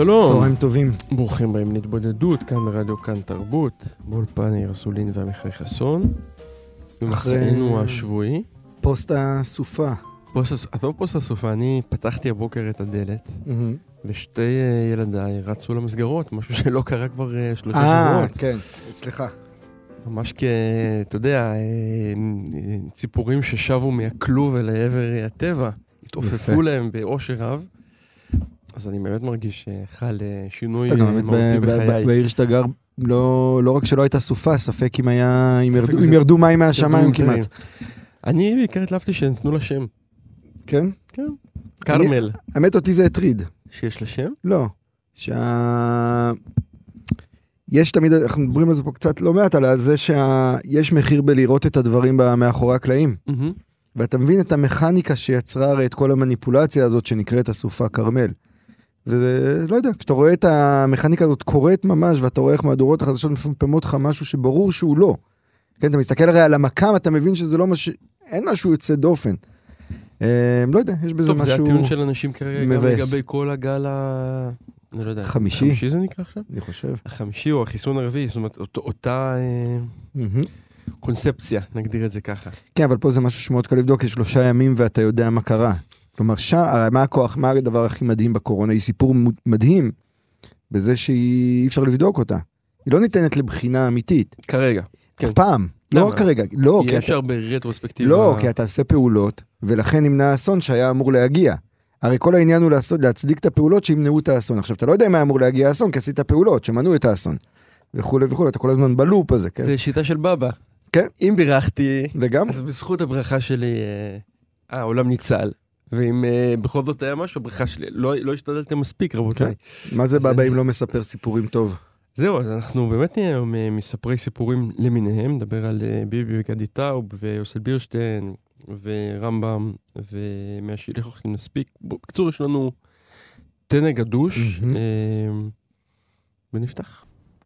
שלום. צהריים טובים. ברוכים הבאים להתבודדות, כאן ברדיו כאן תרבות, באולפן יאיר אסולין ועמיחי חסון. במסענו השבועי. פוסט הסופה. פוסט, עזוב פוסט הסופה, אני פתחתי הבוקר את הדלת, ושתי אה, ילדיי רצו למסגרות, משהו שלא קרה כבר אה, שלושה אה, שבועות. כן, אצלך. ממש כ... אתה יודע, אה, אה, ציפורים ששבו מהכלוב אל עבר אה, הטבע. התעופפו להם באושר רב. אז אני באמת מרגיש שחל אה, שינוי אתה גם באמת מהותי ב- ב- בחיי. ב- בעיר שאתה גר, לא לא רק שלא הייתה סופה, ספק אם היה, אם זה- אם ירדו מים מהשמיים כמעט. אני בעיקר התלהבתי שנתנו לה שם. כן? כרמל. האמת אותי זה הטריד. שיש לה שם? לא. שה... יש תמיד, אנחנו מדברים על זה פה קצת לא מעט, על זה שיש מחיר בלראות את הדברים מאחורי הקלעים. ואתה מבין את המכניקה שיצרה הרי את כל המניפולציה הזאת שנקראת הסופה כרמל. וזה, לא יודע, כשאתה רואה את המכניקה הזאת קורית ממש, ואתה רואה איך מהדורות החדשות מפמפמות לך משהו שברור שהוא לא. כן, אתה מסתכל הרי על המקם, אתה מבין שזה לא מש... אין משהו יוצא דופן. אה, לא יודע, יש בזה טוב, זה משהו... הטיעון של אנשים כרגע גם מבאס. לגבי כל הגל ה... אני לא יודע. חמישי. חמישי זה נקרא עכשיו? אני חושב. החמישי או החיסון הרביעי, זאת אומרת, אותו- אותה אה, מהמם. קונספציה, נגדיר את זה ככה. כן, אבל פה זה משהו שמאוד קל לבדוק, יש שלושה ימים ואתה יודע מה קרה. כלומר, שם, הרי מה הכוח, מה הדבר הכי מדהים בקורונה? היא סיפור מדהים בזה שאי אפשר לבדוק אותה. היא לא ניתנת לבחינה אמיתית. כרגע. כן. אף פעם. לא? רק כרגע. לא, כי כי אי אתה... אפשר ברטרוספקטיבה. לא, כי אתה עושה פעולות, ולכן נמנע אסון שהיה אמור להגיע. הרי כל העניין הוא לעשות, להצדיק את הפעולות שימנעו את האסון. עכשיו, אתה לא יודע אם היה אמור להגיע האסון, כי עשית פעולות שמנעו את האסון. וכולי וכולי, אתה כל הזמן בלופ הזה, כן? זה שיטה של בבא. כן. אם בירכתי, לגמרי. אז בזכות הברכה שלי, אה, אה, העולם ניצל. ואם אה, בכל זאת היה משהו, הברכה שלי, לא לא השתדלתם מספיק, רבותיי. מה זה בבא אם לא מספר סיפורים טוב? זהו, אז אנחנו באמת נהיה היום מספרי סיפורים למיניהם, נדבר על אה, ביבי וגדי טאוב ויוסל בירשטיין ורמב"ם ומהשילך הולכים נספיק. בקיצור, יש לנו תנא גדוש. אה, ונפתח.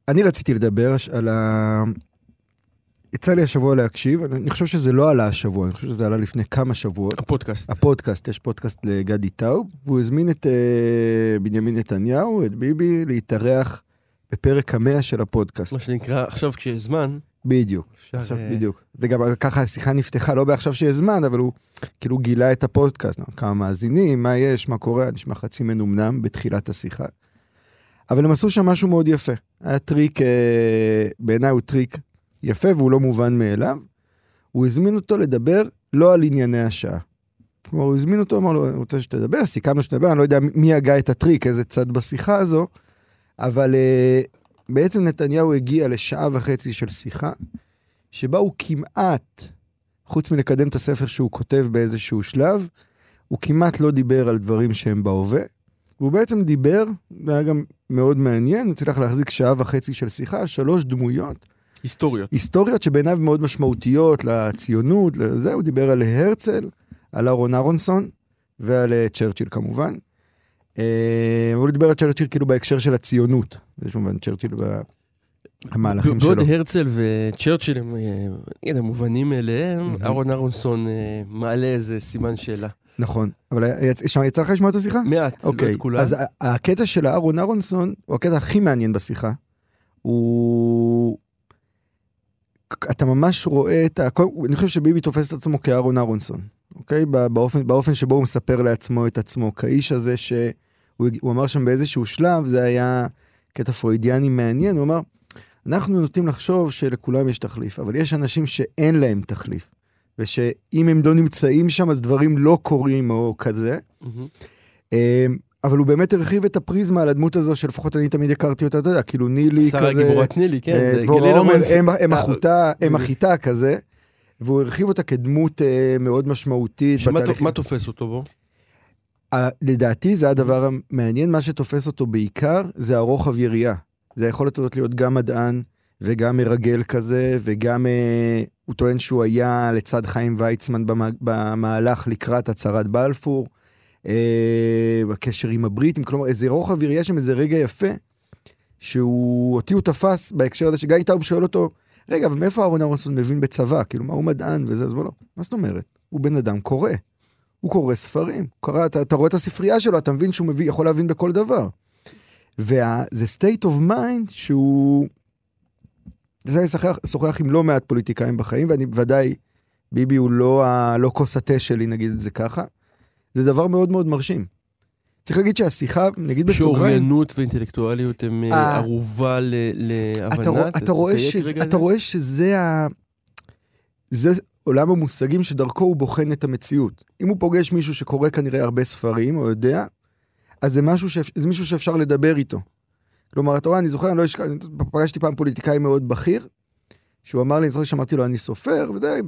אני רציתי לדבר על ה... יצא לי השבוע להקשיב, אני חושב שזה לא עלה השבוע, אני חושב שזה עלה לפני כמה שבועות. הפודקאסט. הפודקאסט, יש פודקאסט לגדי טאוב, והוא הזמין את אה, בנימין נתניהו, את ביבי, להתארח בפרק המאה של הפודקאסט. מה שנקרא, עכשיו כשיש זמן, בדיוק, אפשר... עכשיו אה, בדיוק. זה גם ככה השיחה נפתחה, לא בעכשיו שיש זמן, אבל הוא כאילו גילה את הפודקאסט, כמה מאזינים, מה יש, מה קורה, נשמע חצי מנומנם בתחילת השיחה. אבל הם עשו שם משהו מאוד יפה. היה טריק, אה, בעיניי הוא טריק יפה והוא לא מובן מאליו. הוא הזמין אותו לדבר לא על ענייני השעה. כלומר, הוא הזמין אותו, אמר לו, אני רוצה שתדבר, סיכמנו שתדבר, אני לא יודע מי הגה את הטריק, איזה צד בשיחה הזו, אבל אה, בעצם נתניהו הגיע לשעה וחצי של שיחה, שבה הוא כמעט, חוץ מלקדם את הספר שהוא כותב באיזשהו שלב, הוא כמעט לא דיבר על דברים שהם בהווה. והוא בעצם דיבר, זה היה גם מאוד מעניין, הוא הצליח להחזיק שעה וחצי של שיחה שלוש דמויות היסטוריות. היסטוריות שבעיניו מאוד משמעותיות לציונות, לזה, הוא דיבר על הרצל, על אהרון אהרונסון ועל אה, צ'רצ'יל כמובן. אה, הוא דיבר על צ'רצ'יל כאילו בהקשר של הציונות, באיזשהו מובן צ'רצ'יל והמהלכים בעוד שלו. הרצל וצ'רצ'יל הם, אה, נגיד, הם מובנים מאליהם, מהמם. אהרון אהרונסון אה, מעלה איזה סימן שאלה. נכון, אבל יצא לך לשמוע את השיחה? מעט, לא אוקיי, את כולם. אז הקטע של אהרון אהרונסון הוא הקטע הכי מעניין בשיחה. הוא... אתה ממש רואה את ה... אני חושב שביבי תופס את עצמו כאהרון אהרונסון, אוקיי? באופן, באופן שבו הוא מספר לעצמו את עצמו, כאיש הזה שהוא הוא אמר שם באיזשהו שלב, זה היה קטע פרוידיאני מעניין, הוא אמר, אנחנו נוטים לחשוב שלכולם יש תחליף, אבל יש אנשים שאין להם תחליף, ושאם הם לא נמצאים שם אז דברים לא קורים או כזה. מהמם. אבל הוא באמת הרחיב את הפריזמה על הדמות הזו, שלפחות אני תמיד הכרתי אותה, אתה יודע, כאילו נילי שרה כזה, גיבורת נילי, כן, אה, דבורה עומר, אם- אחותה, אם אחיתה כזה. והוא הרחיב אותה כדמות אה, מאוד משמעותית. שמה תופס אותו בו? לדעתי זה הדבר המעניין, מה שתופס אותו בעיקר זה הרוחב יריעה. זה היכולת הזאת להיות גם מדען וגם מרגל כזה, וגם אה, הוא טוען שהוא היה לצד חיים ויצמן במה, במהלך לקראת הצהרת בלפור, אה, בקשר עם הבריטים, כלומר איזה רוחב יריעה שם, איזה רגע יפה, שהוא, אותי הוא תפס בהקשר הזה, שגיא טאוב שואל אותו, רגע, אבל מאיפה אהרון אהרונסון מבין בצבא? כאילו, מה הוא מדען וזה? אז אומר לו, מה זאת אומרת? הוא בן אדם קורא. הוא קורא ספרים, הוא קרא, אתה, אתה רואה את הספרייה שלו, אתה מבין שהוא מביא, יכול להבין בכל דבר. וזה state of mind שהוא... זה אני שוחח, שוחח עם לא מעט פוליטיקאים בחיים, ואני בוודאי, ביבי הוא לא, ה, לא כוס התה שלי, נגיד את זה ככה. זה דבר מאוד מאוד מרשים. צריך להגיד שהשיחה, נגיד בסוגריים, שאוריינות ואינטלקטואליות הם אה, אה, ערובה להבנה? אתה, רוא, אתה, רואה שזה, אתה? רואה ה... זה עולם המושגים שדרכו הוא בוחן את המציאות. אם הוא פוגש מישהו שקורא כנראה הרבה ספרים, או יודע, אז זה, משהו שאפ... זה מישהו שאפשר לדבר איתו. כלומר, אתה רואה, אני זוכר, אני לא אשכח, פגשתי פעם פוליטיקאי מאוד בכיר, שהוא אמר לי, אני זוכר שאמרתי לו, אני סופר, ודי,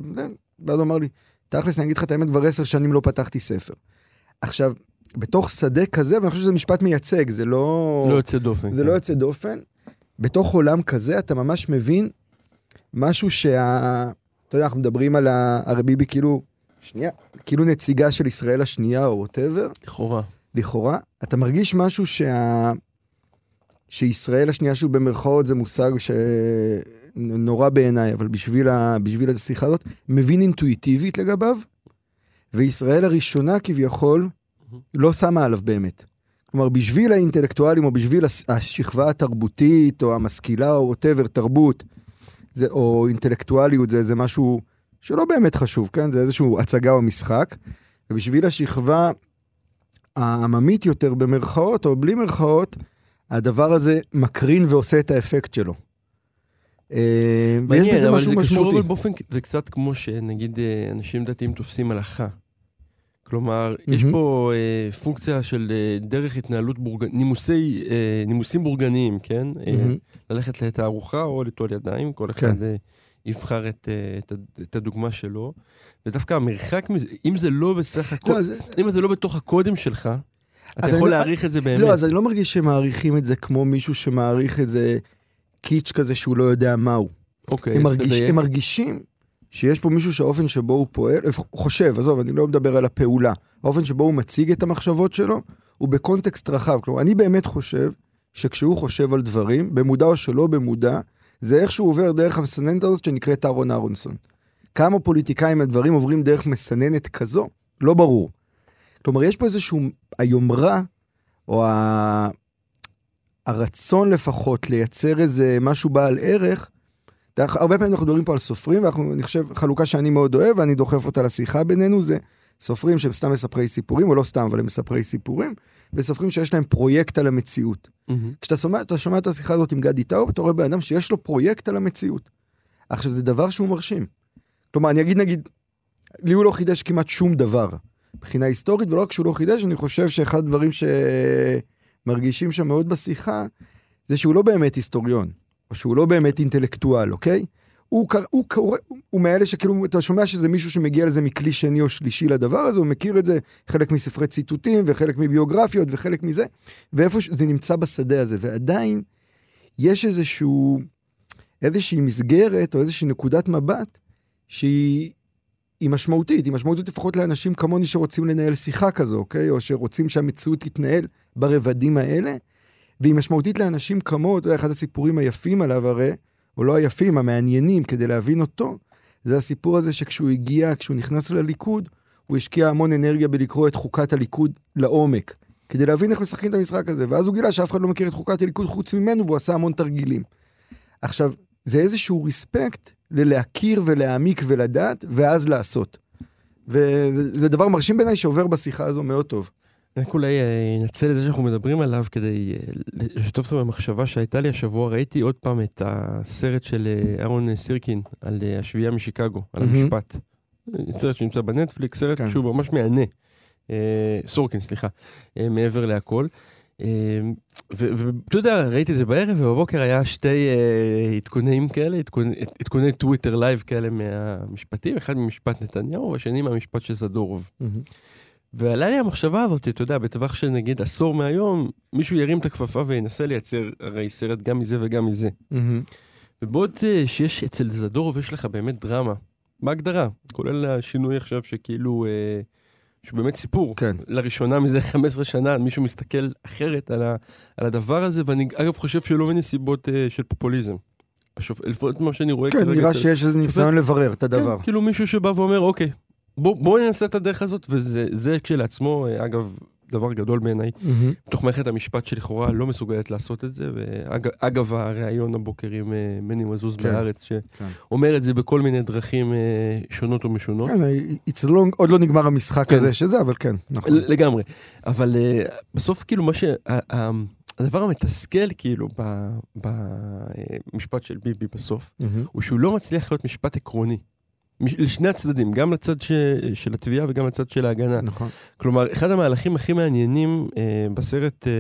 ואז הוא אמר לי, תכלס, אני אגיד לך את האמת, כבר עשר שנים לא פתחתי ספר. עכשיו, בתוך שדה כזה, ואני חושב שזה משפט מייצג, זה לא... לא יוצא דופן. זה כן. לא יוצא דופן. בתוך עולם כזה אתה ממש מבין משהו שה... אתה יודע, אנחנו מדברים על ה... הרי ביבי כאילו, שנייה, כאילו נציגה של ישראל השנייה או ווטאבר, לכאורה. לכאורה, אתה מרגיש משהו שה... שישראל השנייה, שהוא במרכאות, זה מושג שנורא בעיניי, אבל בשביל, ה... בשביל השיחה הזאת, מבין אינטואיטיבית לגביו, וישראל הראשונה כביכול לא שמה עליו באמת. כלומר, בשביל האינטלקטואלים או בשביל השכבה התרבותית או המשכילה או ווטאבר, תרבות, זה, או אינטלקטואליות, זה איזה משהו שלא באמת חשוב, כן? זה איזשהו הצגה או משחק. ובשביל השכבה העממית יותר במרכאות או בלי מרכאות, הדבר הזה מקרין ועושה את האפקט שלו. אה, מעניין, אבל משהו זה קשור. אבל באופן, זה קצת כמו שנגיד אה, אנשים דתיים תופסים הלכה. כלומר, יש מהמם. פה אה, פונקציה של אה, דרך התנהלות בורג... נימוסי, אה, נימוסים בורגניים, כן? אה, מהמם. ללכת לתערוכה או ליטול ידיים, כל כן. אחד אה, יבחר את, אה, את, את הדוגמה שלו. ודווקא המרחק מזה, אם זה לא בסך הכל, לא, זה, אם זה לא בתוך הקודם שלך, אתה יכול לא- להעריך את זה באמת. לא, אז אני לא מרגיש שמעריכים את זה כמו מישהו שמעריך את זה קיץ' כזה שהוא לא יודע מהו. אוקיי, הם, מרגיש. הם מרגישים שיש פה מישהו שהאופן שבו הוא פועל, לפח- חושב, עזוב, אני לא מדבר על הפעולה, האופן שבו הוא מציג את המחשבות שלו, הוא בקונטקסט רחב. כלומר, אני באמת חושב שכשהוא חושב על דברים, במודע או שלא במודע, זה איך שהוא עובר דרך המסננת הזאת שנקראת אהרון אהרונסון. כמה פוליטיקאים הדברים עוברים דרך מסננת כזו? לא ברור. כלומר, יש פה איזשהו היומרה, או ה... הרצון לפחות לייצר איזה משהו בעל ערך, הרבה פעמים אנחנו מדברים פה על סופרים, ואני חושב, חלוקה שאני מאוד אוהב, ואני דוחף אותה לשיחה בינינו, זה סופרים שהם סתם מספרי סיפורים, או לא סתם, אבל הם מספרי סיפורים, וסופרים שיש להם פרויקט על המציאות. מהמם. כשאתה שומע, שומע את השיחה הזאת עם גדי טאוב, אתה רואה בן אדם שיש לו פרויקט על המציאות. עכשיו, זה דבר שהוא מרשים. כלומר, אני אגיד, נגיד, לי הוא לא חידש כמעט שום דבר מבחינה היסטורית, ולא רק שהוא לא חידש, אני חושב שאחד הדברים שמרגישים שם מאוד בשיחה, זה שהוא לא באמת היסטוריון, שהוא לא באמת אינטלקטואל, אוקיי? הוא, קר- הוא, קורא, הוא מאלה שכאילו, אתה שומע שזה מישהו שמגיע לזה מכלי שני או שלישי לדבר הזה, הוא מכיר את זה, חלק מספרי ציטוטים, וחלק מביוגרפיות, וחלק מזה, ואיפה זה נמצא בשדה הזה, ועדיין יש איזשהו, איזושהי מסגרת, או איזושהי נקודת מבט, שהיא היא משמעותית, היא משמעותית לפחות לאנשים כמוני שרוצים לנהל שיחה כזו, אוקיי? או שרוצים שהמציאות תתנהל ברבדים האלה, והיא משמעותית לאנשים כמוהו, אתה יודע, אחד הסיפורים היפים עליו הרי, או לא היפים, המעניינים כדי להבין אותו, זה הסיפור הזה שכשהוא הגיע, כשהוא נכנס לליכוד, הוא השקיע המון אנרגיה בלקרוא את חוקת הליכוד לעומק, כדי להבין איך משחקים את המשחק הזה, ואז הוא גילה שאף אחד לא מכיר את חוקת הליכוד חוץ ממנו, והוא עשה המון תרגילים. עכשיו, זה איזשהו ריספקט ללהכיר ולהעמיק ולדעת, ואז לעשות. וזה דבר מרשים בעיניי שעובר בשיחה הזו מאוד טוב. רק אולי אה, אנצל את זה שאנחנו מדברים עליו כדי אה, לשתף אותך במחשבה שהייתה לי השבוע, ראיתי עוד פעם את הסרט של אה, אהרון סירקין על השביעייה משיקגו, על. המשפט. סרט שנמצא בנטפליקס, סרט כן. שהוא ממש מהנה. סורקין, סליחה, מעבר להכל. ואתה יודע, ראיתי את זה בערב, ובבוקר היה שתי עדכונים כאלה, עדכוני, עדכוני טוויטר לייב כאלה מהמשפטים, אחד ממשפט נתניהו, והשני מהמשפט של זדורוב. ועלה לי המחשבה הזאת, אתה יודע, בטווח של נגיד עשור מהיום, מישהו ירים את הכפפה וינסה לייצר הרי סרט גם מזה וגם מזה. Mm-hmm. ובעוד uh, שיש אצל זדורוב, יש לך באמת דרמה. בהגדרה, כולל השינוי עכשיו שכאילו... Uh, שהוא באמת סיפור. כן. לראשונה מזה 15 שנה, מישהו מסתכל אחרת על, ה, על הדבר הזה, ואני אגב חושב שלא מנסיבות uh, של פופוליזם. השופ... לפחות מה שאני רואה כן, כרגע... נראה אצל- שיש איזה ניסיון לברר את הדבר. כן, כאילו מישהו שבא ואומר, אוקיי, בוא, בוא ננסה את הדרך הזאת, וזה זה כשלעצמו, אה, אגב, דבר גדול בעיניי, מהמם. בתוך מערכת המשפט שלכאורה לא מסוגלת לעשות את זה, ואגב, הריאיון הבוקר עם אה, מני מזוז כן, בארץ, כן. שאומר את זה בכל מיני דרכים אה, שונות ומשונות. כן, it's long- עוד לא נגמר המשחק כן. הזה שזה, אבל כן, נכון. לגמרי. אבל בסוף, כאילו, מה ש... הדבר המתסכל, כאילו, במשפט של ביבי בסוף, מהמם. הוא שהוא לא מצליח להיות משפט עקרוני. לשני הצדדים, גם לצד ש... של התביעה וגם לצד של ההגנה. נכון. כלומר, אחד המהלכים הכי מעניינים אה, בסרט אה,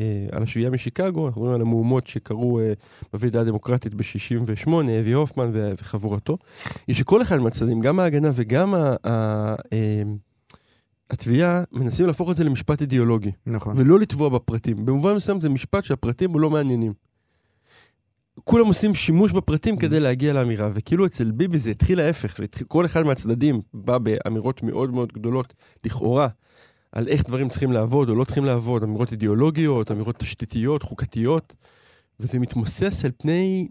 אה, על השביעייה משיקגו, אנחנו מדברים על המהומות שקרו אה, בוועידה הדמוקרטית ב-68, אבי הופמן ו- וחבורתו, היא שכל אחד מהצדדים, גם ההגנה וגם ה- ה- אה, התביעה, מנסים להפוך את זה למשפט אידיאולוגי, נכון. ולא לטבוע בפרטים. במובן מסוים זה משפט שהפרטים לא מעניינים. כולם עושים שימוש בפרטים כדי להגיע לאמירה, וכאילו אצל ביבי זה התחיל ההפך, והתחיל- כל אחד מהצדדים בא באמירות מאוד מאוד גדולות, לכאורה, על איך דברים צריכים לעבוד או לא צריכים לעבוד, אמירות אידיאולוגיות, אמירות תשתיתיות, חוקתיות, וזה מתמוסס על פני,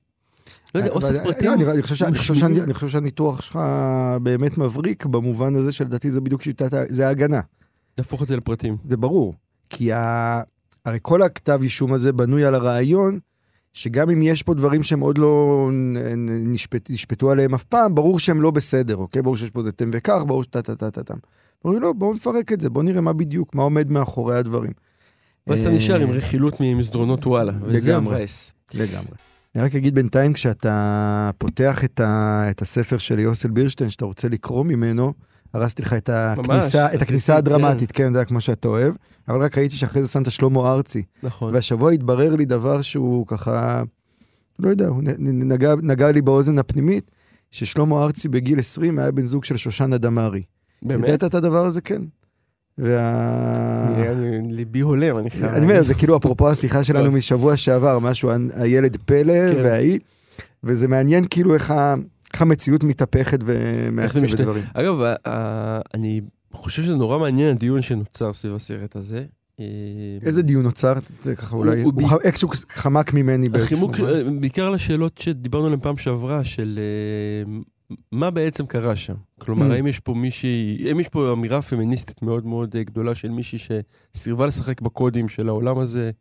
לא יודע, אוסף פרטים. אני- חושב שהניתוח שלך באמת מבריק במובן הזה שלדעתי זה בדיוק שיטת, זה ההגנה. להפוך את זה לפרטים. זה ברור. כי ה... הרי כל הכתב אישום הזה בנוי על הרעיון שגם אם יש פה דברים שהם עוד לא נשפט, נשפטו עליהם אף פעם, ברור שהם לא בסדר, אוקיי? ברור שיש פה זה תן וקח, ברור שטה טה טה טה טה. אומרים, לא, בואו נפרק את זה, בואו נראה מה בדיוק, מה עומד מאחורי הדברים. ואז אתה נשאר עם רכילות ממסדרונות וואלה, וזה לגמרי. מבאס. לגמרי. אני רק אגיד בינתיים, כשאתה פותח את, ה, את הספר של יוסל בירשטיין, שאתה רוצה לקרוא ממנו, הרסתי לך את הכניסה, את עשיתי, הכניסה כן. הדרמטית, כן, זה היה כמו שאתה אוהב, אבל רק ראיתי שאחרי זה שמת שלמה ארצי. נכון. והשבוע התברר לי דבר שהוא ככה, לא יודע, הוא נגע, נגע לי באוזן הפנימית, ששלמה ארצי בגיל 20 היה בן זוג של שושנה דמארי. באמת? ידעת את הדבר הזה? כן. וה... ליבי הולם, אני חייב... אני אומר, זה כאילו אפרופו השיחה שלנו משבוע שעבר, משהו, הילד פלא כן. והאי, וזה מעניין כאילו איך ה- איך המציאות מתהפכת ומעצבת. דברים. אגב, ה- ה- אני חושב שזה נורא מעניין הדיון שנוצר סביב הסרט הזה. אה, איזה דיון נוצר? זה ככה אולי, הוא איכשהו חמק ממני החימוק. אה, בעיקר לשאלות שדיברנו עליהן פעם שעברה, של אה, מה בעצם קרה שם. כלומר, Mm. האם יש פה מישהי, האם יש פה אמירה פמיניסטית מאוד מאוד אה, גדולה של מישהי שסירבה לשחק בקודים של העולם הזה,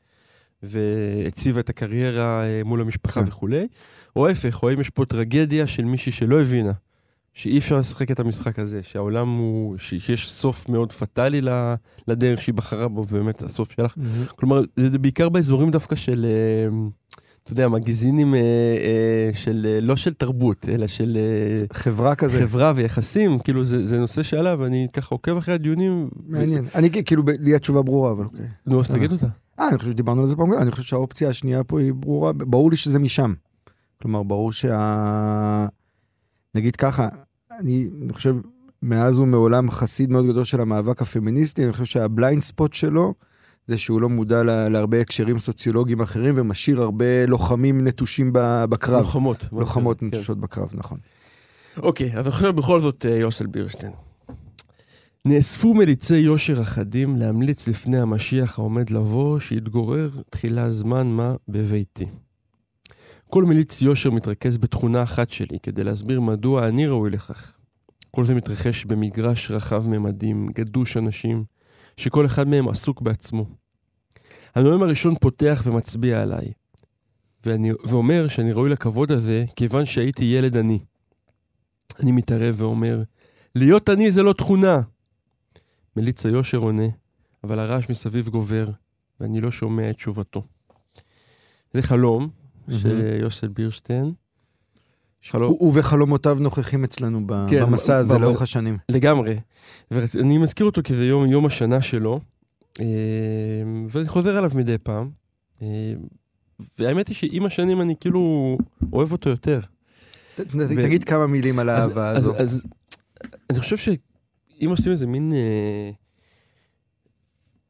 והציבה את הקריירה אה, מול המשפחה כן. וכולי, או ההפך, או האם יש פה טרגדיה של מישהי שלא הבינה. שאי אפשר לשחק את המשחק הזה, שהעולם הוא, שיש סוף מאוד פטאלי לדרך שהיא בחרה בו, ובאמת הסוף שלך מהמם. כלומר, זה בעיקר באזורים דווקא של, אה, אתה יודע, מגזינים אה, של, לא של תרבות, אלא של חברה כזה, חברה ויחסים, כאילו זה, זה נושא שעלה, ואני ככה עוקב אחרי הדיונים. מעניין. אני כאילו, לי התשובה ברורה, אבל אוקיי. נו, אז. תגיד אותה. אה, אני חושב שדיברנו על זה פעם, אני חושב שהאופציה השנייה פה היא ברורה, ברור לי שזה משם. כלומר, ברור שה... נגיד ככה, אני, חושב, מאז ומעולם חסיד מאוד גדול של המאבק הפמיניסטי, אני חושב שה blind spot שלו, זה שהוא לא מודע לה, להרבה הקשרים סוציולוגיים אחרים, ומשאיר הרבה לוחמים נטושים בקרב. לוחמות. לוחמות כן. נטושות בקרב, נכון. אוקיי, אבל עכשיו בכל זאת אה, יוסל בירשטיין. נאספו מליצי יושר אחדים להמליץ לפני המשיח העומד לבוא, שיתגורר תחילה זמן מה בביתי. כל מליץ יושר מתרכז בתכונה אחת שלי, כדי להסביר מדוע אני ראוי לכך. כל זה מתרחש במגרש רחב ממדים, גדוש אנשים, שכל אחד מהם עסוק בעצמו. הנואם הראשון פותח ומצביע עליי, ואני, ואומר שאני ראוי לכבוד הזה, כיוון שהייתי ילד עני. אני מתערב ואומר, להיות עני זה לא תכונה. מליץ היושר עונה, אבל הרעש מסביב גובר, ואני לא שומע את תשובתו. זה חלום של יוסל בירשטיין. חלום, ו- ובחלומותיו נוכחים אצלנו ב- כן, במסע הזה לאורך השנים. לגמרי. ואני מזכיר אותו כי זה יום, יום השנה שלו. אה, ואני חוזר עליו מדי פעם. אה, והאמת היא שעם השנים אני כאילו אוהב אותו יותר. ת- תגיד כמה מילים על האהבה אז- הזו. אז אני חושב שאם עושים איזה מין... אה,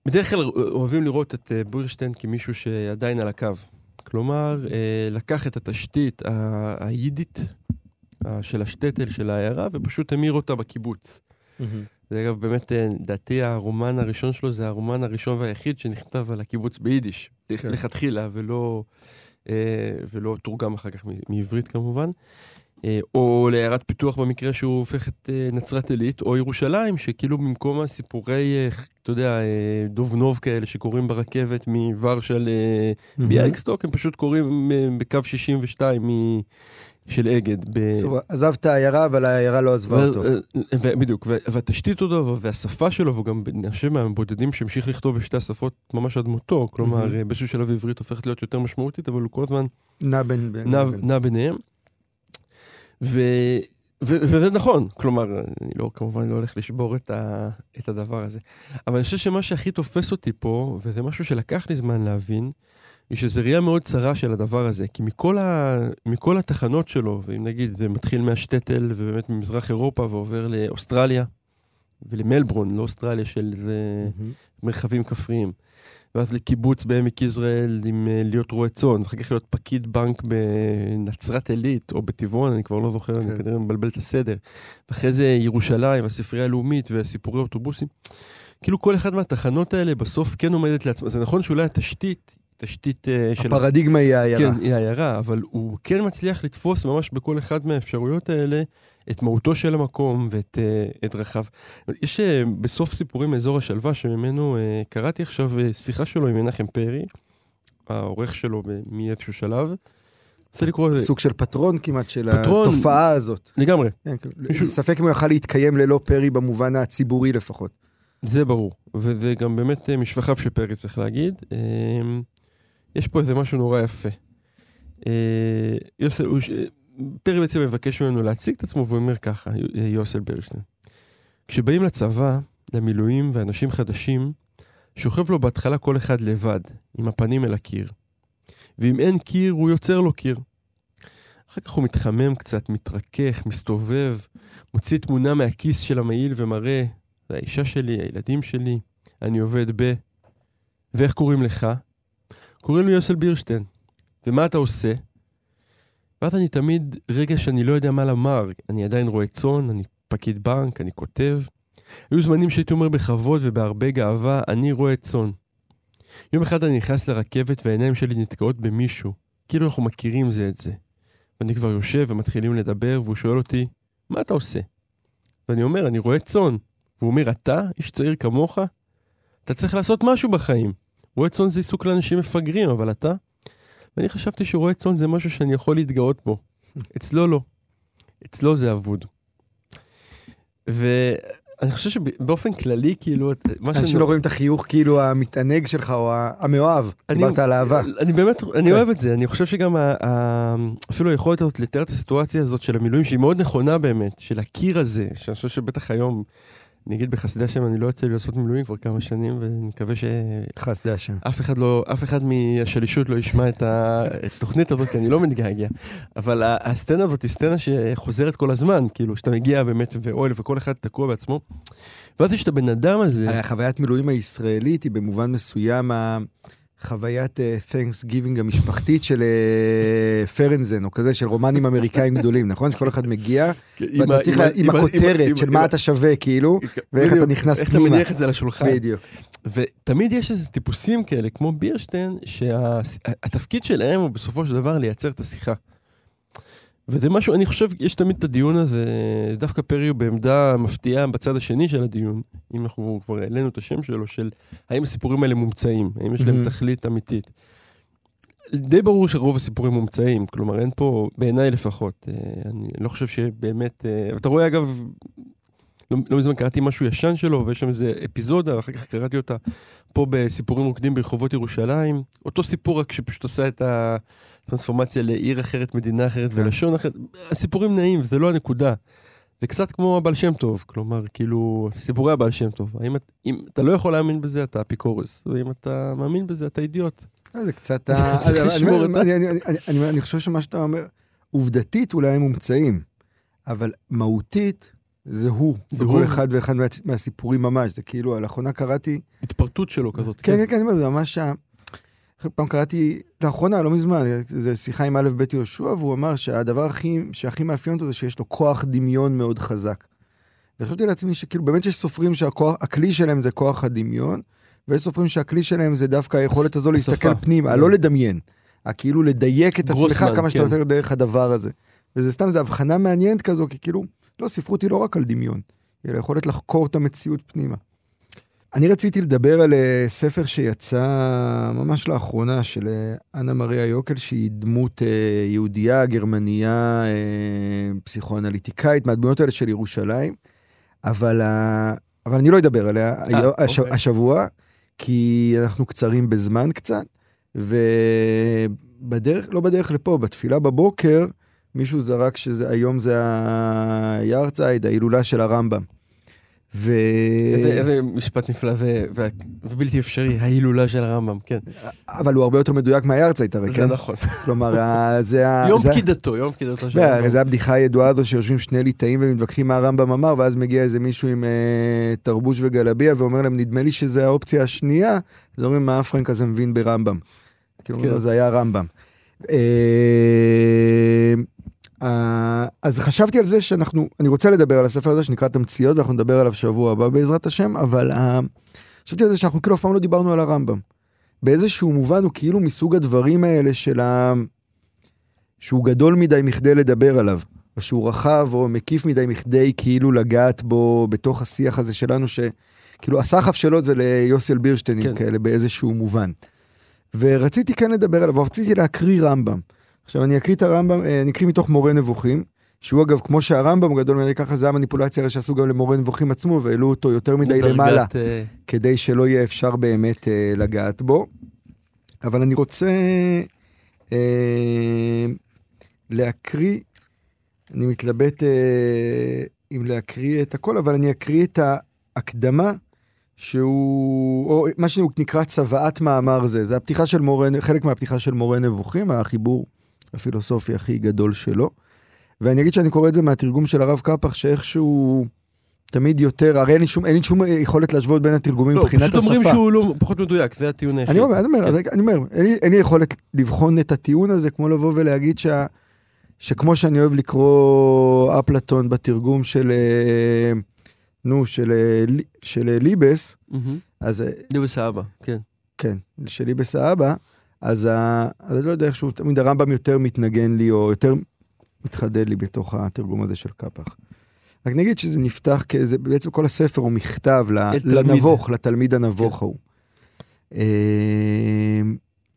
בדרך כלל אוהבים לראות את אה, בוירשטיין כמישהו שעדיין על הקו. כלומר, אה, לקח את התשתית ה- היידית של השטטל, של העיירה, ופשוט המיר אותה בקיבוץ. זה אגב, באמת, אה, לדעתי הרומן הראשון שלו זה הרומן הראשון והיחיד שנכתב על הקיבוץ ביידיש, כן. לכתחילה, ולא, ולא תורגם אחר כך מעברית כמובן. אה, או לעיירת פיתוח במקרה שהוא הופך את אה, נצרת עילית, או ירושלים, שכאילו במקום הסיפורי, אה, אתה יודע, אה, דוב נוב כאלה שקורים ברכבת מוורשה לביאליקסטוק, הם פשוט קורים אה, בקו 62 מ- של אגד. ב- בקיצור, עזב את העיירה, אבל העיירה לא עזבה אותו. ו- ו- בדיוק, ו- והתשתית אותו והשפה שלו, והוא גם, אני חושב, מהבודדים שהמשיך לכתוב בשתי השפות ממש עד מותו, כלומר. אה, באיזשהו שלב עברית הופכת להיות יותר משמעותית, אבל הוא כל הזמן נע בין... בין- נע, בין- נע ביניהם. ו, ו, וזה נכון, כלומר, אני לא, כמובן לא הולך לשבור את, ה, את הדבר הזה. אבל אני חושב שמה שהכי תופס אותי פה, וזה משהו שלקח לי זמן להבין, היא שזו ראייה מאוד צרה של הדבר הזה. כי מכל, ה, מכל התחנות שלו, ואם נגיד זה מתחיל מהשטטל ובאמת ממזרח אירופה ועובר לאוסטרליה ולמלברון, לא אוסטרליה של זה מהמם. מרחבים כפריים. ואז לקיבוץ בעמק יזרעאל עם אה, להיות רועה צאן, ואחר כך להיות פקיד בנק בנצרת עילית או בטבעון, אני כבר לא זוכר, כן. אני כנראה מבלבל את הסדר. ואחרי זה ירושלים, הספרייה הלאומית וסיפורי אוטובוסים. כאילו כל אחד מהתחנות האלה בסוף כן עומדת לעצמה. זה נכון שאולי התשתית, תשתית אה, של... הפרדיגמה היא העיירה. כן, היא העיירה, אבל הוא כן מצליח לתפוס ממש בכל אחד מהאפשרויות האלה את מהותו של המקום ואת uh, את דרכיו. יש uh, בסוף סיפורים מאזור השלווה, שממנו uh, קראתי עכשיו uh, שיחה שלו עם מנחם פרי, העורך שלו מאיזשהו שלב. רוצה לקרוא, סוג של פטרון כמעט של פטרון. התופעה הזאת. לגמרי, כן, כאילו, מישהו- ספק אם הוא יכל להתקיים ללא פרי במובן הציבורי לפחות. זה ברור, וזה גם באמת uh, משבחיו של פרי, צריך להגיד. יש פה איזה משהו נורא יפה. Uh, יוסל, פרי בעצם מבקש ממנו להציג את עצמו, והוא אומר ככה, י- יוסל ברשטיין. כשבאים לצבא, למילואים ואנשים חדשים, שוכב לו בהתחלה כל אחד לבד, עם הפנים אל הקיר. ואם אין קיר, הוא יוצר לו קיר. אחר כך הוא מתחמם קצת, מתרכך, מסתובב, מוציא תמונה מהכיס של המעיל ומראה, זה האישה שלי, הילדים שלי, אני עובד ב... ואיך קוראים לך? קוראים לי יוסל בירשטיין. ומה אתה עושה? ואז אני תמיד, רגע שאני לא יודע מה לומר, אני עדיין רואה צאן, אני פקיד בנק, אני כותב. היו זמנים שהייתי אומר בכבוד ובהרבה גאווה, אני רואה צאן. יום אחד אני נכנס לרכבת והעיניים שלי נתקעות במישהו, כאילו אנחנו מכירים זה את זה. ואני כבר יושב ומתחילים לדבר, והוא שואל אותי, מה אתה עושה? ואני אומר, אני רואה צאן. והוא אומר, אתה, איש צעיר כמוך, אתה צריך לעשות משהו בחיים. רועה צאן זה עיסוק לאנשים מפגרים, אבל אתה? ואני חשבתי שרועה צאן זה משהו שאני יכול להתגאות בו. אצלו לא. אצלו זה אבוד. ואני חושב שבאופן כללי, כאילו, אנשים לא רואים את החיוך כאילו המתענג שלך או המאוהב. אני- דיברת על אהבה. אני באמת, אני כן. אוהב את זה. אני חושב שגם ה- ה- אפילו היכולת הזאת לתאר את הסיטואציה הזאת של המילואים, שהיא מאוד נכונה באמת, של הקיר הזה, שאני חושב שבטח היום, אני אגיד בחסדי השם, אני לא יוצא לי לעשות מילואים כבר כמה שנים, ואני מקווה שאף חסדי השם. אחד לא, אף אחד מהשלישות לא ישמע את התוכנית הזאת, כי אני לא מתגעגע. אבל ה- הסצנה הזאת היא סצנה שחוזרת כל הזמן, כאילו, שאתה מגיע באמת ואוהל, וכל אחד תקוע בעצמו. ואז יש את הבן אדם הזה, הרי החוויית מילואים הישראלית היא במובן מסוים החוויית אה, Thanksgiving המשפחתית של אה, פרנזן, או כזה, של רומנים אמריקאים גדולים, נכון? שכל אחד מגיע, עם ואתה צריך, לה- עם הכותרת של מה אתה שווה, כאילו, ואיך אתה נכנס איך אתה פנימה. מניח את זה על השולחן. בדיוק. ותמיד יש איזה טיפוסים כאלה, כמו בירשטיין, שהתפקיד שלהם הוא בסופו של דבר לייצר את השיחה. וזה משהו, אני חושב, יש תמיד את הדיון הזה, דווקא פרי הוא בעמדה מפתיעה בצד השני של הדיון, אם אנחנו כבר העלינו את השם שלו, של האם הסיפורים האלה מומצאים, האם יש להם Mhm. תכלית אמיתית. די ברור שרוב הסיפורים מומצאים, כלומר אין פה, בעיניי לפחות, אה, אני לא חושב שבאמת, אה, אתה רואה אגב, לא, לא מזמן קראתי משהו ישן שלו, ויש שם איזה אפיזודה, ואחר כך קראתי אותה פה בסיפורים רוקדים ברחובות ירושלים. אותו סיפור, רק שפשוט עשה את הטרנספורמציה לעיר אחרת, מדינה אחרת כן. ולשון אחרת. הסיפורים נעים, זה לא הנקודה. זה קצת כמו הבעל שם טוב, כלומר, כאילו, סיפורי הבעל שם טוב. האם את- אם אתה לא יכול להאמין בזה, אתה אפיקורוס, ואם אתה מאמין בזה, אתה אידיוט. אה, זה קצת... אני- חושב שמה שאתה אומר, עובדתית אולי הם מומצאים, אבל מהותית זה הוא, זה הוא. אחד ואחד מה- מהסיפורים ממש. זה כאילו, לאחרונה קראתי... התפרטות שלו כזאת. כן, כן, כן, אומר, זה ממש... פעם קראתי, לאחרונה, לא מזמן, זו שיחה עם א' ב' יהושע, והוא אמר שהדבר הכי, שהכי מאפיין אותו זה שיש לו כוח דמיון מאוד חזק. וחשבתי לעצמי שכאילו, באמת יש סופרים שהכלי שלהם זה כוח הדמיון, ויש סופרים שהכלי שלהם זה דווקא היכולת הזו. להסתכל פנימה, כן. לא לדמיין, הכאילו לדייק את עצמך גרוסמן, כמה שאתה כן. יותר דרך הדבר הזה. וזה סתם, זו הבחנה מעניינת כזו, כי כאילו, לא, ספרות היא לא רק על דמיון, היא על היכולת לחקור את המציאות פנימה. אני רציתי לדבר על אה, ספר שיצא ממש לאחרונה של אה, אנה מריה יוקל, שהיא דמות אה, יהודייה, גרמניה, פסיכואנליטיקאית, מהדמויות האלה של ירושלים, אבל, אבל אני לא אדבר עליה היום- הש- אוקיי. השבוע, כי אנחנו קצרים בזמן קצת, ובדרך, לא בדרך לפה, בתפילה בבוקר, מישהו זרק שזה, היום זה היארצייד, ההילולה של הרמב"ם. ו... איזה איזה משפט נפלא ו- ו- ובלתי אפשרי, ההילולה של הרמב"ם, כן. אבל הוא הרבה יותר מדויק מהיארצייט הרי, זה כן? נכון. כלומר, זה ה... יום זה- פקידתו, יום פקידתו של הרמב"ם. זו הבדיחה הידועה הזו שיושבים שני ליטאים ומתווכחים מה הרמב"ם אמר, ואז מגיע איזה מישהו עם אה, תרבוש וגלביה ואומר להם, נדמה לי שזה האופציה השנייה, אז אומרים, מה הפרנק הזה מבין ברמב"ם? כאילו, כן. זה היה הרמב"ם. אה, אה, אז חשבתי על זה שאנחנו, אני רוצה לדבר על הספר הזה שנקרא תמציות, ואנחנו נדבר עליו שבוע הבא בעזרת השם, אבל אה, חשבתי על זה שאנחנו כאילו אף פעם לא דיברנו על הרמב"ם. באיזשהו מובן הוא כאילו מסוג הדברים האלה של ה... שהוא גדול מדי מכדי לדבר עליו, או שהוא רחב או מקיף מדי מכדי כאילו לגעת בו בתוך השיח הזה שלנו, שכאילו הסחף שלו זה ליוסיאל בירשטיינים כן. כן. כאלה באיזשהו מובן. ורציתי כן לדבר עליו, ורציתי להקריא רמב"ם. עכשיו אני אקריא את הרמב"ם, אה, אני אקריא מתוך מורה נבוכים, שהוא אגב, כמו שהרמב"ם גדול מדי ככה, זה המניפולציה הרי שעשו גם למורה נבוכים עצמו, והעלו אותו יותר מדי למעלה. אה, כדי שלא יהיה אפשר באמת אה, לגעת בו. אבל אני רוצה אה, להקריא, אני מתלבט אה, אם להקריא את הכל, אבל אני אקריא את ההקדמה שהוא, או מה שנקרא צוואת מאמר זה, זה הפתיחה של מורה, חלק מהפתיחה של מורה נבוכים, החיבור הפילוסופי הכי גדול שלו. ואני אגיד שאני קורא את זה מהתרגום של הרב קפח, שאיכשהו תמיד יותר, הרי אין לי שום, אין לי שום יכולת להשוות בין התרגומים לא, מבחינת פשוט השפה. אומרים שהוא לא, פחות מדויק, זה הטיעון היחיד. אני אומר, אני אומר, אני אומר, אין לי, אין לי יכולת לבחון את הטיעון הזה, כמו לבוא ולהגיד שה, שכמו שאני אוהב לקרוא אפלטון בתרגום של, אה, נו, של, אה, לי- של אה, ליבס, מהמם. אז ליבס האבא, כן. כן, של ליבס האבא, אז, ה, אז אני לא יודע איכשהו, תמיד הרמב"ם יותר מתנגן לי, או יותר מתחדד לי בתוך התרגום הזה של קפח. רק נגיד שזה נפתח כאיזה, בעצם כל הספר הוא מכתב. לנבוך, לתלמיד הנבוך כן. ההוא. אה,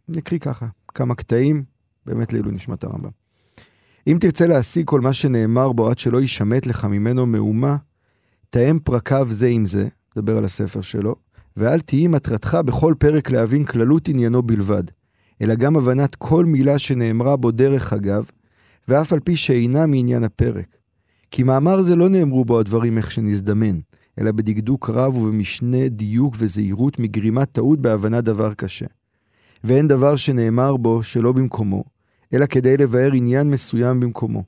נקריא ככה, כמה קטעים, באמת לעילוי נשמת הרמב"ם. אם תרצה להשיג כל מה שנאמר בו עד שלא יישמט לך ממנו מהומה, תאם פרקיו זה עם זה, מדבר על הספר שלו, ואל תהי מטרתך בכל פרק להבין כללות עניינו בלבד, אלא גם הבנת כל מילה שנאמרה בו דרך אגב, ואף על פי שאינה מעניין הפרק. כי מאמר זה לא נאמרו בו הדברים איך שנזדמן, אלא בדקדוק רב ובמשנה דיוק וזהירות מגרימת טעות בהבנת דבר קשה. ואין דבר שנאמר בו שלא במקומו, אלא כדי לבאר עניין מסוים במקומו.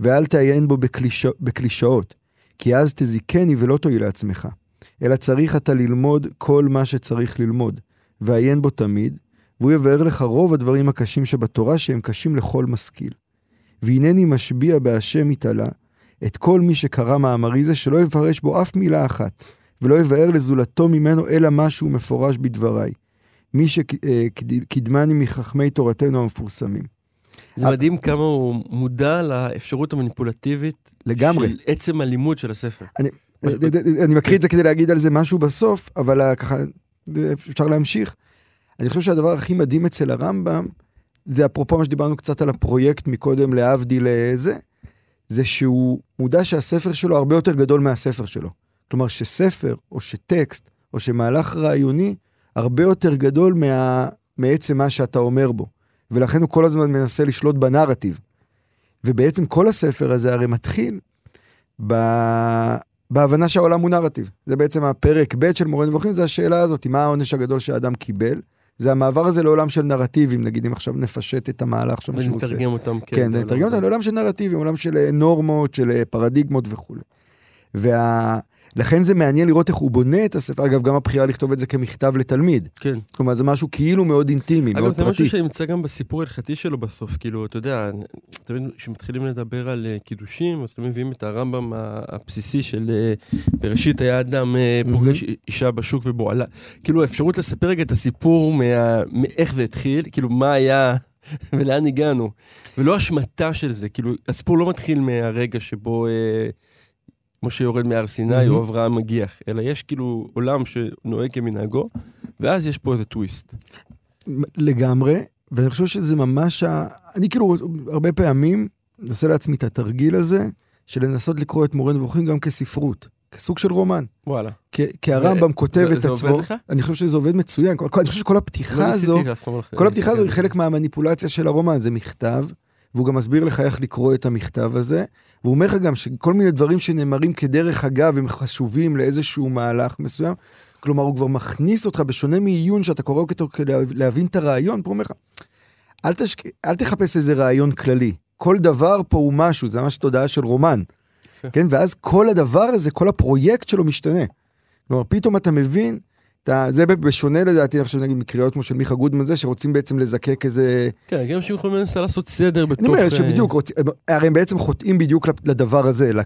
ואל תעיין בו בקליש... בקלישאות, כי אז תזיקני ולא תועיל לעצמך. אלא צריך אתה ללמוד כל מה שצריך ללמוד, ועיין בו תמיד, והוא יבאר לך רוב הדברים הקשים שבתורה שהם קשים לכל משכיל. והנני משביע בהשם יתעלה את כל מי שקרא מאמרי זה שלא יפרש בו אף מילה אחת, ולא יבאר לזולתו ממנו אלא משהו מפורש בדבריי. מי שקדמני מחכמי תורתנו המפורסמים. זה אבל- מדהים כמה הוא מודע לאפשרות המניפולטיבית לגמרי. של עצם הלימוד של הספר. אני מקריא את זה כדי להגיד על זה משהו בסוף, אבל ה- ככה, אפשר להמשיך. אני חושב שהדבר הכי מדהים אצל הרמב"ם, זה אפרופו מה שדיברנו קצת על הפרויקט מקודם, להבדיל לזה, זה שהוא מודע שהספר שלו הרבה יותר גדול מהספר שלו. כלומר, שספר, או שטקסט, או שמהלך רעיוני, הרבה יותר גדול מה, מעצם מה שאתה אומר בו. ולכן הוא כל הזמן מנסה לשלוט בנרטיב. ובעצם כל הספר הזה הרי מתחיל ב... בהבנה שהעולם הוא נרטיב. זה בעצם הפרק ב' של מורה נבוכים, זה השאלה הזאת, מה העונש הגדול שהאדם קיבל. זה המעבר הזה לעולם של נרטיבים, נגיד אם עכשיו נפשט את המהלך שם שהוא עושה. ונתרגם אותם. כן, נתרגם אותם לעולם של נרטיבים, עולם של אה, נורמות, של אה, פרדיגמות וכולי. וה... לכן זה מעניין לראות איך הוא בונה את הספר, אגב, גם הבחירה לכתוב את זה כמכתב לתלמיד. כן. כלומר, זה משהו כאילו מאוד אינטימי, מאוד אגב, זה פרטי. משהו שנמצא גם בסיפור ההלכתי שלו בסוף, כאילו, אתה יודע, תמיד כשמתחילים לדבר על אה, קידושים, אז תמיד מביאים את הרמב"ם הבסיסי של אה, בראשית היה אדם אה, פוגש אישה בשוק ובועלה. כאילו, האפשרות לספר רגע את הסיפור מה- מאיך זה התחיל, כאילו, מה היה ולאן הגענו, ולא השמטה של זה, כאילו, הסיפור לא מתחיל מהרגע שבו... אה, משה יורד מהר סיני או אברהם מגיח, אלא יש כאילו עולם שנוהג כמנהגו, ואז יש פה איזה טוויסט. לגמרי, ואני חושב שזה ממש, ה... אני כאילו הרבה פעמים עושה לעצמי את התרגיל הזה, של לנסות לקרוא את מורה נבוכים גם כספרות, כסוג של רומן. וואלה. כי, כי הרמב"ם כותב זה- את זה עצמו, עובד לך? אני חושב שזה עובד מצוין, כל- אני חושב שכל הפתיחה לא הזו, לא- כל הפתיחה הזו היא. חלק מהמניפולציה של הרומן, זה מכתב, והוא גם מסביר לך איך לקרוא את המכתב הזה, והוא אומר לך גם שכל מיני דברים שנאמרים כדרך אגב הם חשובים לאיזשהו מהלך מסוים, כלומר הוא כבר מכניס אותך, בשונה מעיון שאתה קורא אותו כדי להבין את הרעיון, פה הוא אומר לך, אל, תשק... אל תחפש איזה רעיון כללי, כל דבר פה הוא משהו, זה ממש תודעה של רומן. כן? ואז כל הדבר הזה, כל הפרויקט שלו משתנה. כלומר, פתאום אתה מבין, אתה, זה בשונה לדעתי, אני חושב, נגיד, מקריאות כמו של מיכה גודמן זה, שרוצים בעצם לזקק איזה... כן, גם שהם יכולים לנסות לעשות סדר בתוך... אני אומר אה, שבדיוק, רוצ... הרי הם בעצם חוטאים בדיוק לדבר הזה, לה-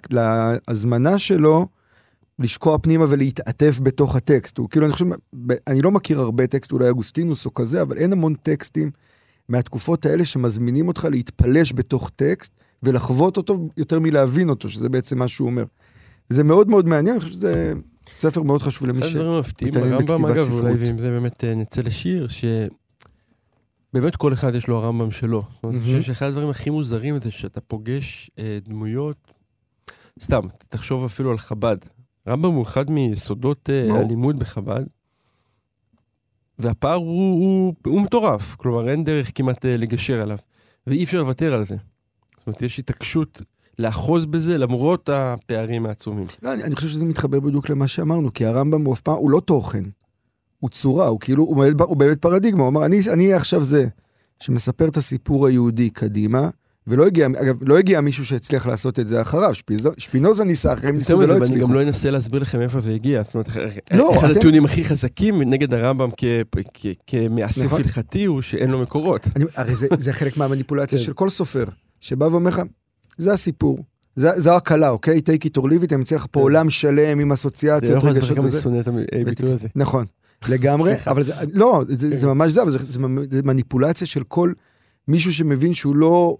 להזמנה שלו לשקוע פנימה ולהתעטף בתוך הטקסט. הוא כאילו, אני חושב, אני לא מכיר הרבה טקסט, אולי אגוסטינוס או כזה, אבל אין המון טקסטים מהתקופות האלה שמזמינים אותך להתפלש בתוך טקסט ולחוות אותו יותר מלהבין אותו, שזה בעצם מה שהוא אומר. זה מאוד מאוד מעניין, אני חושב שזה ספר מאוד חשוב למי ש... הדברים המפתיעים מתעניין ברמב"ם, אגב, אולי ספרות. ועם זה באמת אה, נצא לשיר, שבאמת כל אחד יש לו הרמב"ם שלו. אני. חושב שאחד הדברים הכי מוזרים זה שאתה פוגש אה, דמויות, סתם, תחשוב אפילו על חב"ד. רמב"ם הוא אחד מיסודות אה. הלימוד בחב"ד, והפער הוא, הוא, הוא מטורף, כלומר אין דרך כמעט אה, לגשר עליו, ואי אפשר לוותר על זה. זאת אומרת, יש התעקשות לאחוז בזה למרות הפערים העצומים. לא, אני, אני חושב שזה מתחבר בדיוק למה שאמרנו, כי הרמב"ם הוא אף פעם, הוא לא תוכן, הוא צורה, הוא כאילו, הוא באמת, הוא באמת פרדיגמה, הוא אמר, אני, אני עכשיו זה שמספר את הסיפור היהודי קדימה, ולא הגיע, אגב, לא הגיע מישהו שהצליח לעשות את זה אחריו, שפיזו, שפינוזה ניסה אחריהם ניסו ולא הצליחו. גם לא אנסה להסביר לכם איפה זה הגיע. זאת אומרת, לא, אחד אתם- הטיעונים הכי חזקים נגד הרמב"ם כ- כ- כמאסף נכון. הלכתי הוא שאין לו מקורות. אני, הרי זה, זה חלק מהמניפולציה כן. של כל סופר, שבא ואומר לך, זה הסיפור. זה, זו הקלה, אוקיי? take it or leave it, אני מציע לך פה כן. עולם שלם עם זה אסוציאציות, לא יכול להסביר רגשות כמה וזה. אני שונא את הביטוי הזה. נכון, לגמרי. אבל זה, לא, זה, כן. זה ממש זה, אבל זה, זה, זה מניפולציה של כל מישהו שמבין שהוא לא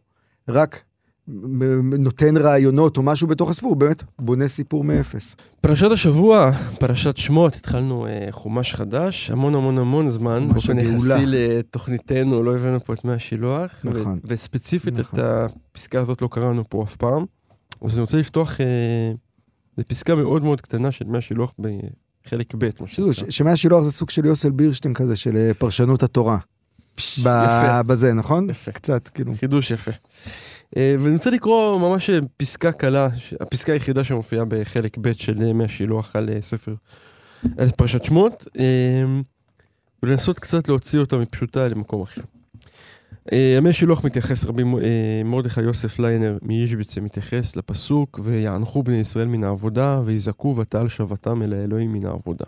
רק נותן רעיונות או משהו בתוך הסיפור, באמת בונה סיפור מאפס. פרשת השבוע, פרשת שמות, התחלנו אה, חומש חדש, המון המון המון זמן, באופן. יחסי לתוכניתנו, לא הבאנו פה את מי השילוח, ו- נכון. וספציפית נכון. את הפסקה הזאת לא קראנו פה אף פעם. אז אני רוצה לפתוח אה, בפסקה מאוד מאוד קטנה של מי השילוח בחלק ב', מה שנקרא. שמי השילוח זה סוג של יוסל בירשטיין כזה, של אה, פרשנות התורה. יפה. בזה, נכון? יפה. קצת, כאילו. חידוש יפה. אה, ואני רוצה לקרוא ממש אה, פסקה קלה, הפסקה היחידה שמופיעה בחלק ב' של אה, מי השילוח על אה, ספר, על פרשת שמות, אה, ולנסות קצת להוציא אותה מפשוטה למקום אחר. אה, ימי השילוח מתייחס, רבי אה, מרדכי יוסף ליינר מישביץ מתייחס לפסוק, ויענחו בני ישראל מן העבודה, ויזעקו ותעל שבתם אל האלוהים מן העבודה.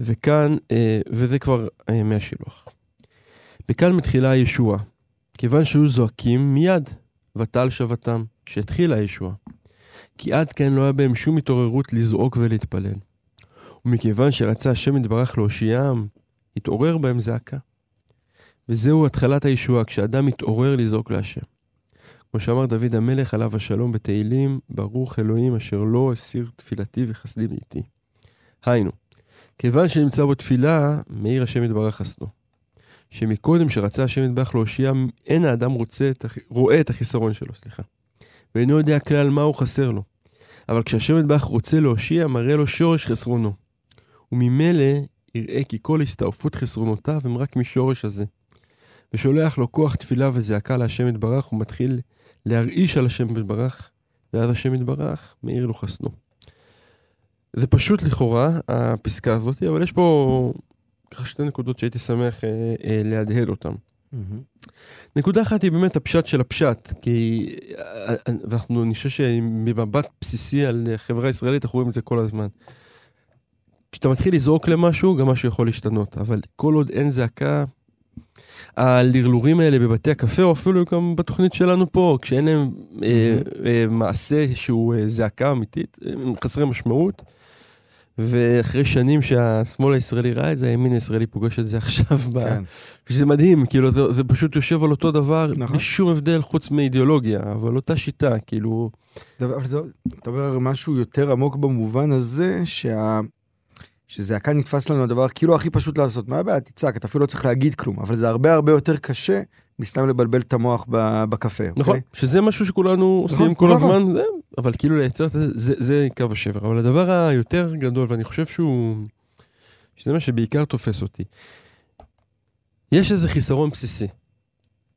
וכאן, אה, וזה כבר אה, ימי השילוח. וכאן מתחילה הישועה. כיוון שהיו זועקים מיד, ותעל שבתם, שהתחילה הישועה. כי עד כן לא היה בהם שום התעוררות לזעוק ולהתפלל. ומכיוון שרצה השם יתברך להושיעם, התעורר בהם זעקה. וזהו התחלת הישועה, כשאדם מתעורר לזעוק להשם. כמו שאמר דוד המלך עליו השלום בתהילים, ברוך אלוהים אשר לא הסיר תפילתי וחסדי מאיתי. היינו, כיוון שנמצא בו תפילה, מאיר השם יתברך חסדו. שמקודם שרצה השם יתברך להושיע, אין האדם רוצה רואה את החיסרון שלו, סליחה. ואינו יודע כלל מה הוא חסר לו. אבל כשהשם יתברך רוצה להושיע, מראה לו שורש חסרונו. וממילא יראה כי כל הסתעפות חסרונותיו הם רק משורש הזה. ושולח לו כוח תפילה וזעקה להשם יתברך, ומתחיל להרעיש על השם יתברך, ואז השם יתברך, מאיר לו חסנו. זה פשוט לכאורה, הפסקה הזאת, אבל יש פה ככה שתי נקודות שהייתי שמח אה, אה, להדהד אותן. נקודה אחת היא באמת הפשט של הפשט, כי אה, אה, ואנחנו, אני חושב שמבט בסיסי על חברה ישראלית, אנחנו רואים את זה כל הזמן. כשאתה מתחיל לזרוק למשהו, גם משהו יכול להשתנות, אבל כל עוד אין זעקה, הלרלורים האלה בבתי הקפה, או אפילו גם בתוכנית שלנו פה, כשאין להם אה, אה, מעשה שהוא אה, זעקה אמיתית, הם חסרי משמעות. ואחרי שנים שהשמאל הישראלי ראה את זה, הימין הישראלי פוגש את זה עכשיו. כן. ב... שזה מדהים, כאילו זה, זה פשוט יושב על אותו דבר, נכון. בלי שום הבדל חוץ מאידיאולוגיה, אבל אותה שיטה, כאילו... אבל זה, אתה אומר משהו יותר עמוק במובן הזה, שה... שזעקה נתפס לנו הדבר כאילו הכי פשוט לעשות. מה הבעיה? תצעק, אתה אפילו לא צריך להגיד כלום, אבל זה הרבה הרבה יותר קשה מסתם לבלבל את המוח בקפה. נכון, אוקיי? שזה משהו שכולנו נכון, עושים כל נכון. הזמן, זה, אבל כאילו לייצר את זה, זה, זה קו השבר. אבל הדבר היותר גדול, ואני חושב שהוא, שזה מה שבעיקר תופס אותי, יש איזה חיסרון בסיסי,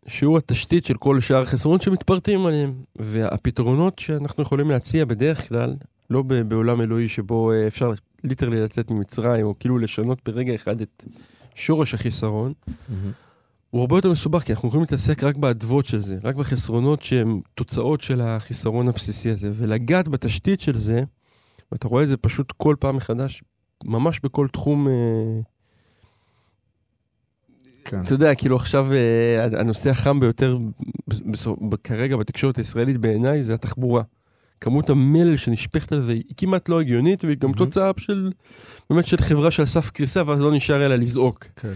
שהוא התשתית של כל שאר החסרונות שמתפרטים עליהם, והפתרונות שאנחנו יכולים להציע בדרך כלל, לא בעולם אלוהי שבו אה, אפשר ליטרלי לצאת ממצרים, או כאילו לשנות ברגע אחד את שורש החיסרון, mm-hmm. הוא הרבה יותר מסובך, כי אנחנו יכולים להתעסק רק באדוות של זה, רק בחסרונות שהן תוצאות של החיסרון הבסיסי הזה, ולגעת בתשתית של זה, ואתה רואה את זה פשוט כל פעם מחדש, ממש בכל תחום... אה, כן. אתה יודע, כאילו עכשיו אה, הנושא החם ביותר כרגע בתקשורת הישראלית בעיניי זה התחבורה. כמות המלל שנשפכת על זה היא כמעט לא הגיונית, והיא גם mm-hmm. תוצאה של, באמת של חברה שעל סף קריסה, ואז לא נשאר אלא לזעוק. כן.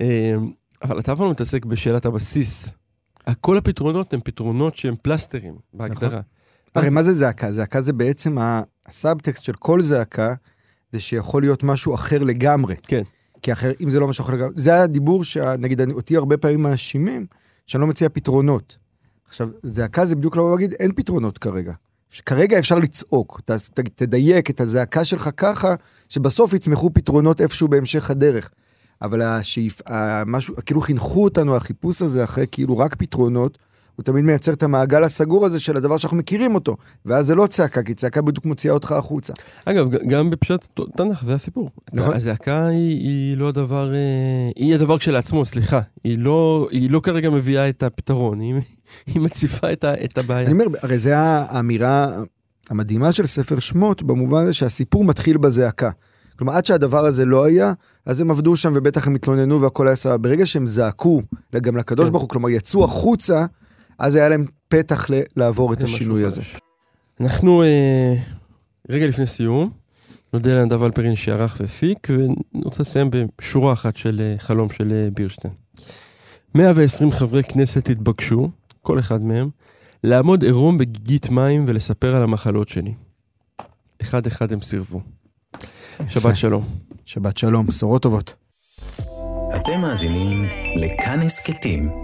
אה, אבל אתה אף פעם לא מתעסק בשאלת הבסיס. כל הפתרונות הם פתרונות שהם פלסטרים, בהגדרה. נכון. הרי מה זה זעקה? זעקה זה בעצם הסאבטקסט של כל זעקה, זה שיכול להיות משהו אחר לגמרי. כן. כי אחר, אם זה לא משהו אחר לגמרי, זה הדיבור שנגיד אותי הרבה פעמים מאשימים, שאני לא מציע פתרונות. עכשיו, זעקה זה בדיוק לבוא להגיד, אין פתרונות כרגע. שכרגע אפשר לצעוק, ת, ת, תדייק את הזעקה שלך ככה, שבסוף יצמחו פתרונות איפשהו בהמשך הדרך. אבל השאיפ, המשהו, כאילו חינכו אותנו, החיפוש הזה אחרי כאילו רק פתרונות, הוא תמיד מייצר את המעגל הסגור הזה של הדבר שאנחנו מכירים אותו. ואז זה לא צעקה, כי צעקה בדיוק מוציאה אותך החוצה. אגב, גם בפשט תנ"ך, זה הסיפור. נכון. הזעקה היא, היא לא הדבר, אה, היא הדבר כשלעצמו, סליחה. היא לא, היא לא כרגע מביאה את הפתרון, היא, היא מציפה את, ה, את הבעיה. אני אומר, הרי זו האמירה המדהימה של ספר שמות, במובן הזה שהסיפור מתחיל בזעקה. כלומר, עד שהדבר הזה לא היה, אז הם עבדו שם ובטח הם התלוננו והכל היה סבבה. ברגע שהם זעקו גם לקדוש כן. ברוך הוא, כלומר יצאו החוצה, אז היה להם פתח ל- לעבור את השינוי הזה. אנחנו אה, רגע לפני סיום, נודה לנדב אלפרין שערך והפיק, ואני רוצה לסיים בשורה אחת של אה, חלום של אה, בירשטיין. 120 חברי כנסת התבקשו, כל אחד מהם, לעמוד עירום בגיגית מים ולספר על המחלות שלי. אחד אחד הם סירבו. שבת שלום. שבת שלום, בשורות טובות. אתם מאזינים לכאן הסכתים,